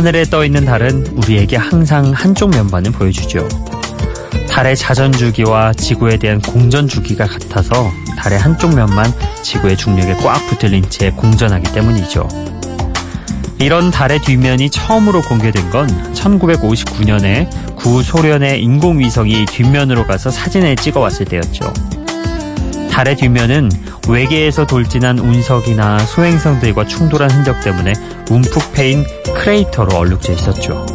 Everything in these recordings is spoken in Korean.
하늘에 떠 있는 달은 우리에게 항상 한쪽 면만을 보여주죠. 달의 자전 주기와 지구에 대한 공전 주기가 같아서 달의 한쪽 면만 지구의 중력에 꽉 붙들린 채 공전하기 때문이죠. 이런 달의 뒷면이 처음으로 공개된 건 1959년에 구소련의 인공위성이 뒷면으로 가서 사진을 찍어왔을 때였죠. 달의 뒷면은 외계에서 돌진한 운석이나 소행성들과 충돌한 흔적 때문에 움푹 패인 크레이터로 얼룩져 있었죠.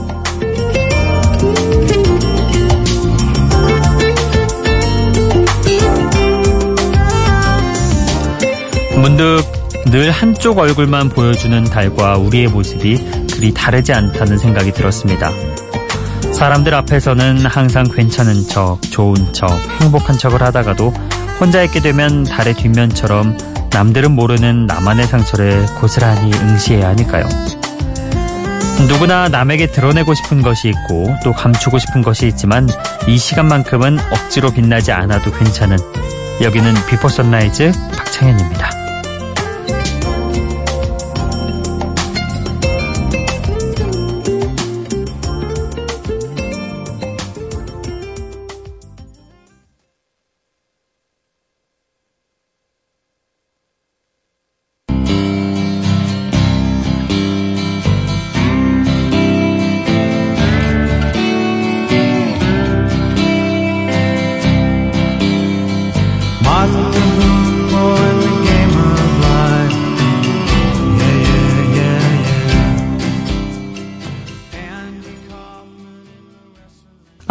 문득 늘 한쪽 얼굴만 보여주는 달과 우리의 모습이 그리 다르지 않다는 생각이 들었습니다. 사람들 앞에서는 항상 괜찮은 척, 좋은 척, 행복한 척을 하다가도 혼자 있게 되면 달의 뒷면처럼 남들은 모르는 나만의 상처를 고스란히 응시해야 하니까요. 누구나 남에게 드러내고 싶은 것이 있고 또 감추고 싶은 것이 있지만 이 시간만큼은 억지로 빛나지 않아도 괜찮은 여기는 비포 선라이즈 박창현입니다.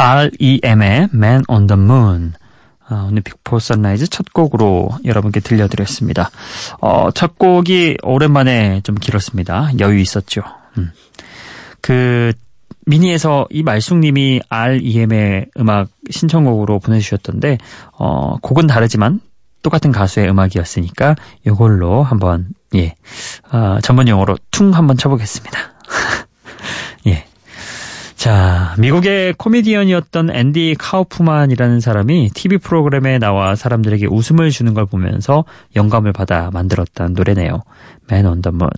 REM의 Man on the Moon. 아, 오늘 비포 선라이즈 첫 곡으로 여러분께 들려드렸습니다. 어, 첫 곡이 오랜만에 좀 길었습니다. 여유 있었죠. 음. 그, 미니에서 이 말숙님이 REM의 음악 신청곡으로 보내주셨던데, 어, 곡은 다르지만 똑같은 가수의 음악이었으니까 이걸로 한번, 예, 어, 전문 용어로 퉁 한번 쳐보겠습니다. 예. 자, 미국의 코미디언이었던 앤디 카우프만이라는 사람이 TV 프로그램에 나와 사람들에게 웃음을 주는 걸 보면서 영감을 받아 만들었다는 노래네요. Man on the Moon.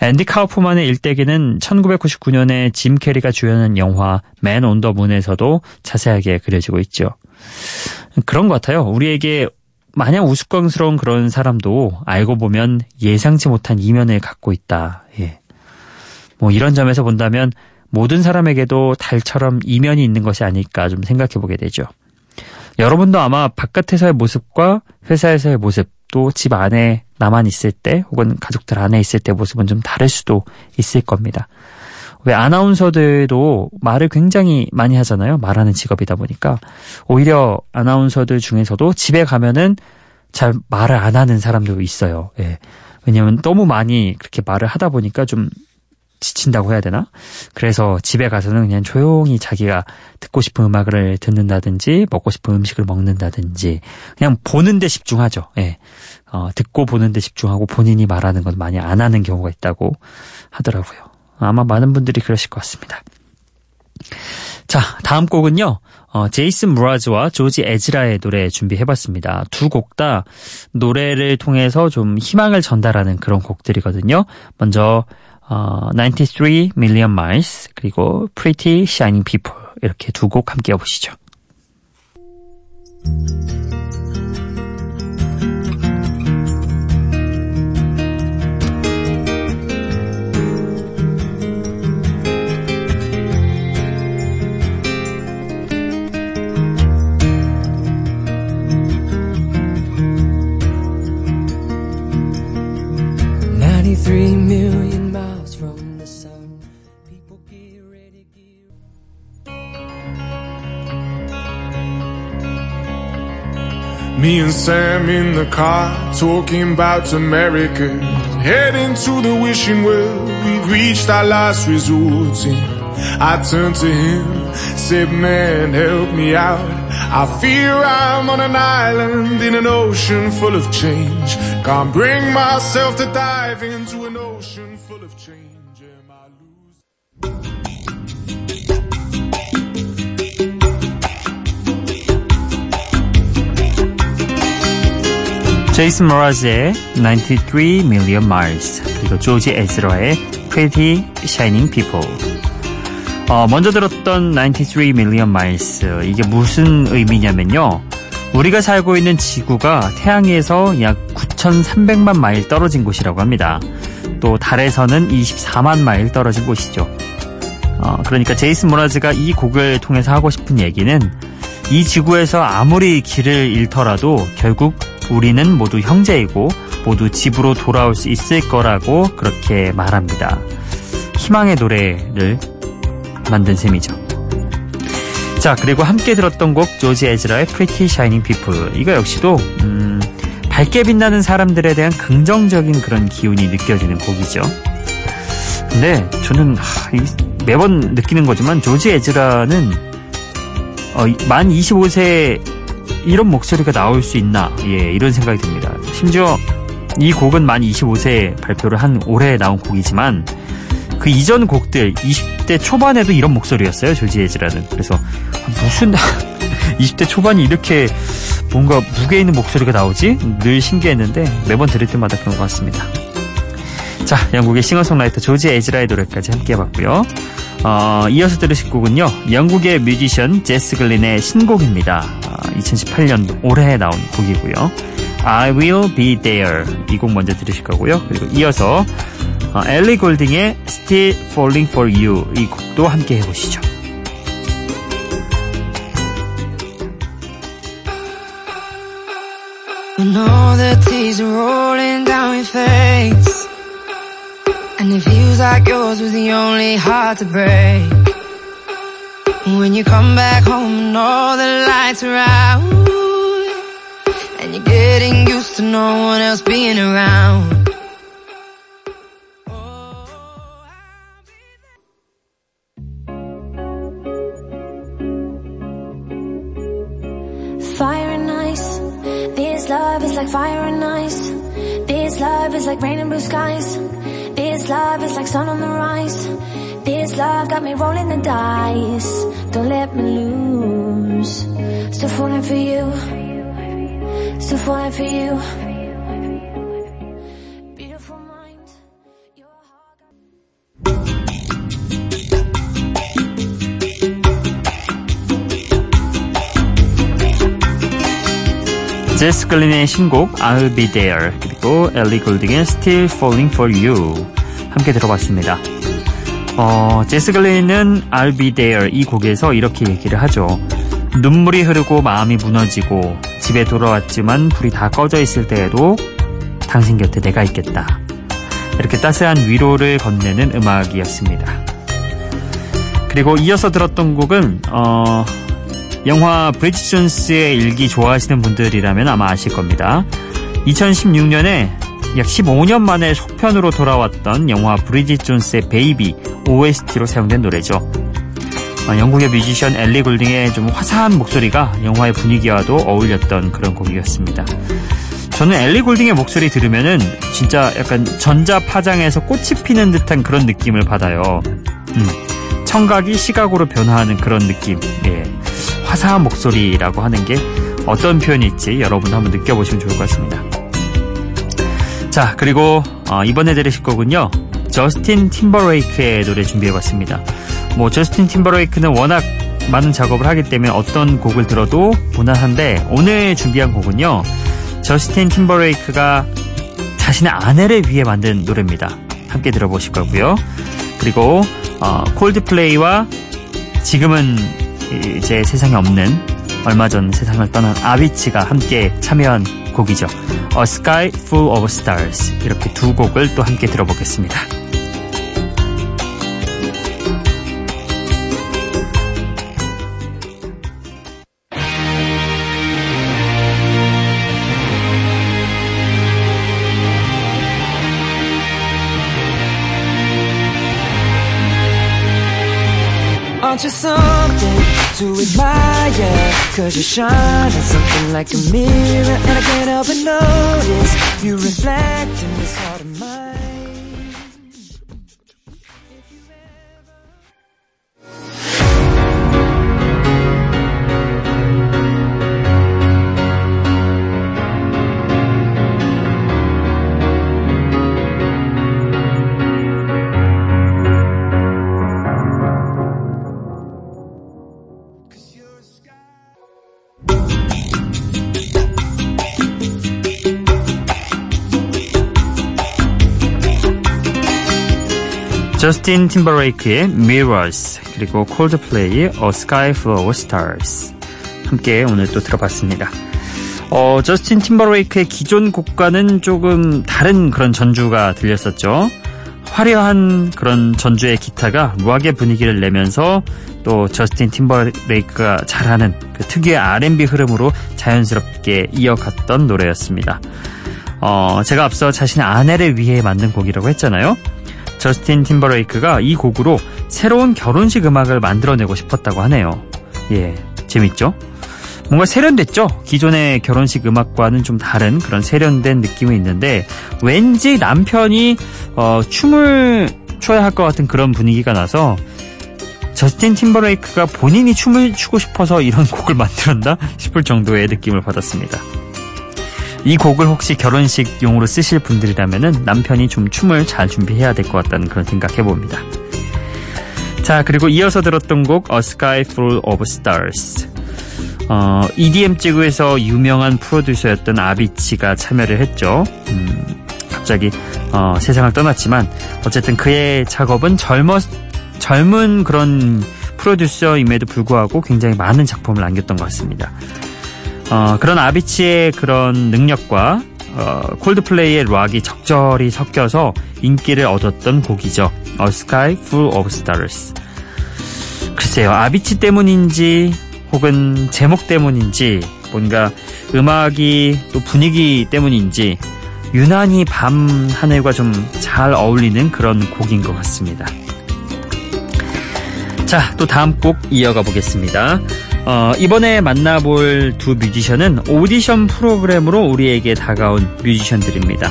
앤디 카우프만의 일대기는 1999년에 짐 캐리가 주연한 영화 Man on the Moon에서도 자세하게 그려지고 있죠. 그런 것 같아요. 우리에게 마냥 우스꽝스러운 그런 사람도 알고 보면 예상치 못한 이면을 갖고 있다. 예. 뭐 이런 점에서 본다면 모든 사람에게도 달처럼 이면이 있는 것이 아닐까 좀 생각해 보게 되죠. 여러분도 아마 바깥에서의 모습과 회사에서의 모습, 또 집 안에 나만 있을 때 혹은 가족들 안에 있을 때 모습은 좀 다를 수도 있을 겁니다. 왜 아나운서들도 말을 굉장히 많이 하잖아요. 말하는 직업이다 보니까 오히려 아나운서들 중에서도 집에 가면은 잘 말을 안 하는 사람도 있어요. 예. 왜냐면 너무 많이 그렇게 말을 하다 보니까 좀 지친다고 해야 되나? 그래서 집에 가서는 그냥 조용히 자기가 듣고 싶은 음악을 듣는다든지 먹고 싶은 음식을 먹는다든지 그냥 보는 데 집중하죠. 예. 어, 듣고 보는 데 집중하고 본인이 말하는 건 많이 안 하는 경우가 있다고 하더라고요. 아마 많은 분들이 그러실 것 같습니다. 자, 다음 곡은요. 어, 제이슨 무라즈와 조지 에즈라의 노래 준비해봤습니다. 두 곡 다 노래를 통해서 좀 희망을 전달하는 그런 곡들이거든요. 먼저 어, 93 Million Miles 그리고 Pretty Shining People 이렇게 두 곡 함께 해보시죠. 93 million Me and Sam in the car talking about America. Heading to the wishing well, we've reached our last resort. And I turned to him, said, Man, help me out. I fear I'm on an island in an ocean full of change. Can't bring myself to dive into an ocean full of change. Am I losing? 제이슨 모라즈의 93 Million Miles 그리고 조지 에즈러의 Pretty Shining People. 어, 먼저 들었던 93 Million Miles. 이게 무슨 의미냐면요. 우리가 살고 있는 지구가 태양에서 약 9,300만 마일 떨어진 곳이라고 합니다. 또 달에서는 24만 마일 떨어진 곳이죠. 어, 그러니까 제이슨 모라즈가 이 곡을 통해서 하고 싶은 얘기는 이 지구에서 아무리 길을 잃더라도 결국 우리는 모두 형제이고 모두 집으로 돌아올 수 있을 거라고 그렇게 말합니다. 희망의 노래를 만든 셈이죠. 자, 그리고 함께 들었던 곡 조지 에즈라의 Pretty Shining People. 이거 역시도 음, 밝게 빛나는 사람들에 대한 긍정적인 그런 기운이 느껴지는 곡이죠. 근데 저는 하, 매번 느끼는 거지만 조지 에즈라는 어, 만 25세 이런 목소리가 나올 수 있나 예 이런 생각이 듭니다. 심지어 이 곡은 만 25세 발표를 한 올해 나온 곡이지만 그 이전 곡들 20대 초반에도 이런 목소리였어요 조지 에즈라는 그래서 무슨 20대 초반이 이렇게 뭔가 무게 있는 목소리가 나오지 늘 신기했는데 매번 들을 때마다 그런 것 같습니다. 자, 영국의 싱어송라이터 조지 에즈라의 노래까지 함께 해봤고요. 어, 이어서 들으실 곡은요. 영국의 뮤지션 제스 글린의 신곡입니다. 어, 2018년 올해 나온 곡이고요. I Will Be There 이 곡 먼저 들으실 거고요. 그리고 이어서 어, 엘리 골딩의 Still Falling For You 이 곡도 함께 해보시죠. When all And it feels like yours was the only heart to break. When you come back home and all the lights are out And you're getting used to no one else being around. Fire and ice. This love is like fire and ice. This love is like rain and blue skies This love is like sun on the rise. This love got me rolling the dice. Don't let me lose. Still falling for you. Still falling for you. Beautiful mind. Your heart. 제스 글린의 신곡 I'll Be There 그리고 엘리 골딩의 Still Falling For You 함께 들어봤습니다. 어, 제스 글린은 I'll Be There 이 곡에서 이렇게 얘기를 하죠. 눈물이 흐르고 마음이 무너지고 집에 돌아왔지만 불이 다 꺼져 있을 때에도 당신 곁에 내가 있겠다. 이렇게 따스한 위로를 건네는 음악이었습니다. 그리고 이어서 들었던 곡은 어, 영화 브리지 존스의 일기 좋아하시는 분들이라면 아마 아실 겁니다. 2016년에 약 15년 만에 속편으로 돌아왔던 영화 브리짓 존스의 베이비 OST로 사용된 노래죠. 어, 영국의 뮤지션 엘리 골딩의 좀 화사한 목소리가 영화의 분위기와도 어울렸던 그런 곡이었습니다. 저는 엘리 골딩의 목소리 들으면은 진짜 약간 전자 파장에서 꽃이 피는 듯한 그런 느낌을 받아요. 음, 청각이 시각으로 변화하는 그런 느낌. 예. 화사한 목소리라고 하는 게 어떤 표현일지 여러분 한번 느껴보시면 좋을 것 같습니다. 자, 그리고 어, 이번에 들으실 거군요. 저스틴 팀버레이크의 노래 준비해봤습니다. 뭐 저스틴 팀버레이크는 워낙 많은 작업을 하기 때문에 어떤 곡을 들어도 무난한데 오늘 준비한 곡은요. 저스틴 팀버레이크가 자신의 아내를 위해 만든 노래입니다. 함께 들어보실 거고요. 그리고 어, 콜드플레이와 지금은 이제 세상에 없는 얼마 전 세상을 떠난 아비치가 함께 참여한 곡이죠. A Sky Full of Stars 이렇게 두 곡을 또 함께 들어보겠습니다. You something to admire? Cause you shine on something like a mirror And I can't help but notice You reflect in this heart of mine 저스틴 팀버레이크의 Mirrors 그리고 콜드플레이의 A Sky Full of Stars 함께 오늘 또 들어봤습니다. 어, 저스틴 팀버레이크의 기존 곡과는 조금 다른 그런 전주가 들렸었죠. 화려한 그런 전주의 기타가 락의 분위기를 내면서 또 저스틴 팀버레이크가 잘하는 그 특유의 R&B 흐름으로 자연스럽게 이어갔던 노래였습니다. 어, 제가 앞서 자신의 아내를 위해 만든 곡이라고 했잖아요. 저스틴 팀버레이크가 이 곡으로 새로운 결혼식 음악을 만들어내고 싶었다고 하네요. 예, 재밌죠? 뭔가 세련됐죠? 기존의 결혼식 음악과는 좀 다른 그런 세련된 느낌이 있는데 왠지 남편이 어, 춤을 춰야 할 것 같은 그런 분위기가 나서 저스틴 팀버레이크가 본인이 춤을 추고 싶어서 이런 곡을 만들었나 싶을 정도의 느낌을 받았습니다. 이 곡을 혹시 결혼식용으로 쓰실 분들이라면 남편이 좀 춤을 잘 준비해야 될 것 같다는 그런 생각해 봅니다. 자, 그리고 이어서 들었던 곡 A Sky Full of Stars. 어, EDM 지구에서 유명한 프로듀서였던 아비치가 참여를 했죠. 음, 갑자기 어, 세상을 떠났지만 어쨌든 그의 작업은 젊어 젊은 그런 프로듀서임에도 불구하고 굉장히 많은 작품을 남겼던 것 같습니다. 어, 그런 아비치의 그런 능력과 어, 콜드플레이의 락이 적절히 섞여서 인기를 얻었던 곡이죠. A Sky Full of Stars. 글쎄요, 아비치 때문인지 혹은 제목 때문인지 뭔가 음악이 또 분위기 때문인지 유난히 밤 하늘과 좀 잘 어울리는 그런 곡인 것 같습니다. 자, 또 다음 곡 이어가 보겠습니다. 어, 이번에 만나볼 두 뮤지션은 오디션 프로그램으로 우리에게 다가온 뮤지션들입니다.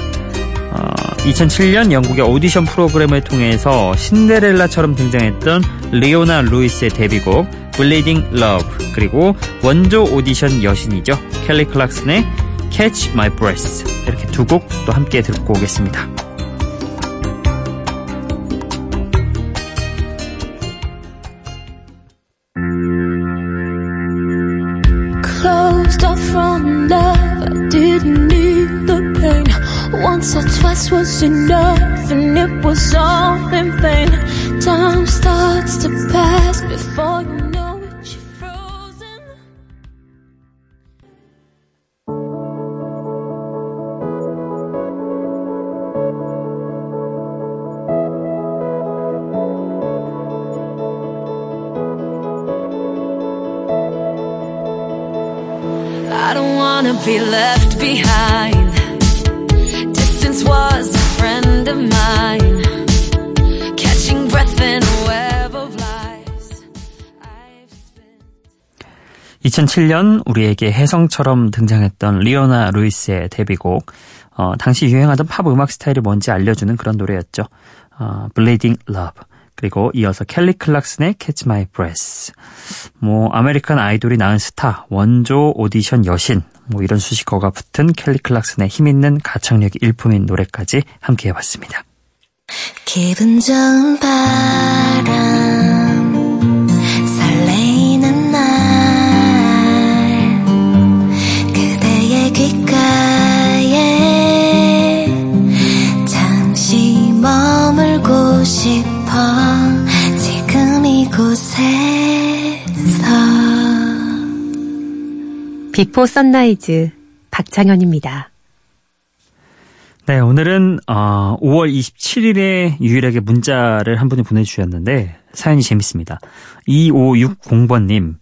어, 2007년 영국의 오디션 프로그램을 통해서 신데렐라처럼 등장했던 리오나 루이스의 데뷔곡 Bleeding Love 그리고 원조 오디션 여신이죠. 켈리 클락슨의 Catch My Breath 이렇게 두 곡 또 함께 듣고 오겠습니다. Once or twice was enough, and it was all in vain. Time starts to pass before you. be left behind. Distance was a friend of mine. Catching 2007년 우리에게 혜성처럼 등장했던 리오나 루이스의 데뷔곡. 어, 당시 유행하던 팝 음악 스타일이 뭔지 알려주는 그런 노래였죠. 어, Bleeding Love. 그리고 이어서 켈리 클락슨의 Catch My Breath. 뭐 아메리칸 아이돌이 낳은 스타, 원조 오디션 여신, 뭐 이런 수식어가 붙은 켈리 클락슨의 힘있는 가창력이 일품인 노래까지 함께 해봤습니다. 기분 좋은 바람 비포 선라이즈 박창현입니다. 네, 오늘은 어, 5월 27일에 유일하게 문자를 한 분이 보내주셨는데 사연이 재밌습니다. 2560번님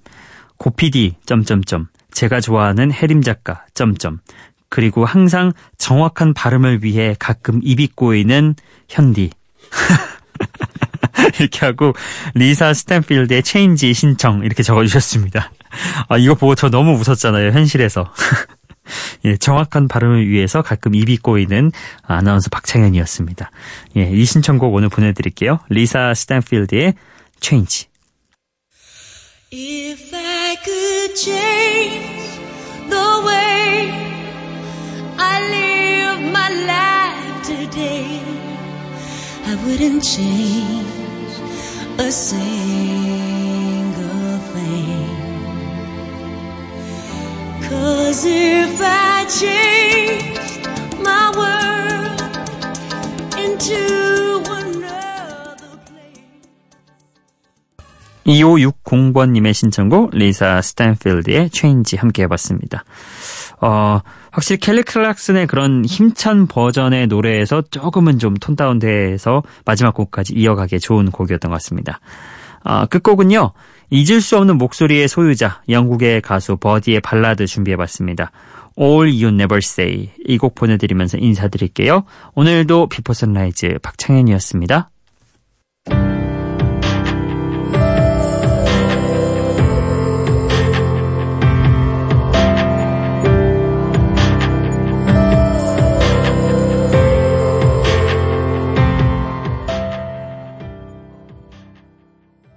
고피디 점점점 제가 좋아하는 해림 작가 점점 그리고 항상 정확한 발음을 위해 가끔 입이 꼬이는 현디 이렇게 하고 리사 스탠필드의 Change 신청 이렇게 적어주셨습니다. 아, 이거 보고 저 너무 웃었잖아요, 현실에서. 예, 정확한 발음을 위해서 가끔 입이 꼬이는 아나운서 박창현이었습니다. 예, 이 신청곡 오늘 보내드릴게요. 리사 스탠필드의 Change. If I could change the way I live my life today, I wouldn't change a single if I changed my world into another 2560번님의 신청곡 리사 스탠필드의 Change 함께 해봤습니다. 어, 확실히 켈리 클락슨의 그런 힘찬 버전의 노래에서 조금은 좀 톤 다운돼서 마지막 곡까지 이어가기에 좋은 곡이었던 것 같습니다. 아, 끝곡은요. 잊을 수 없는 목소리의 소유자 영국의 가수 버디의 발라드 준비해봤습니다. All You Never Say 이 곡 보내드리면서 인사드릴게요. 오늘도 비포 선라이즈 박창현이었습니다.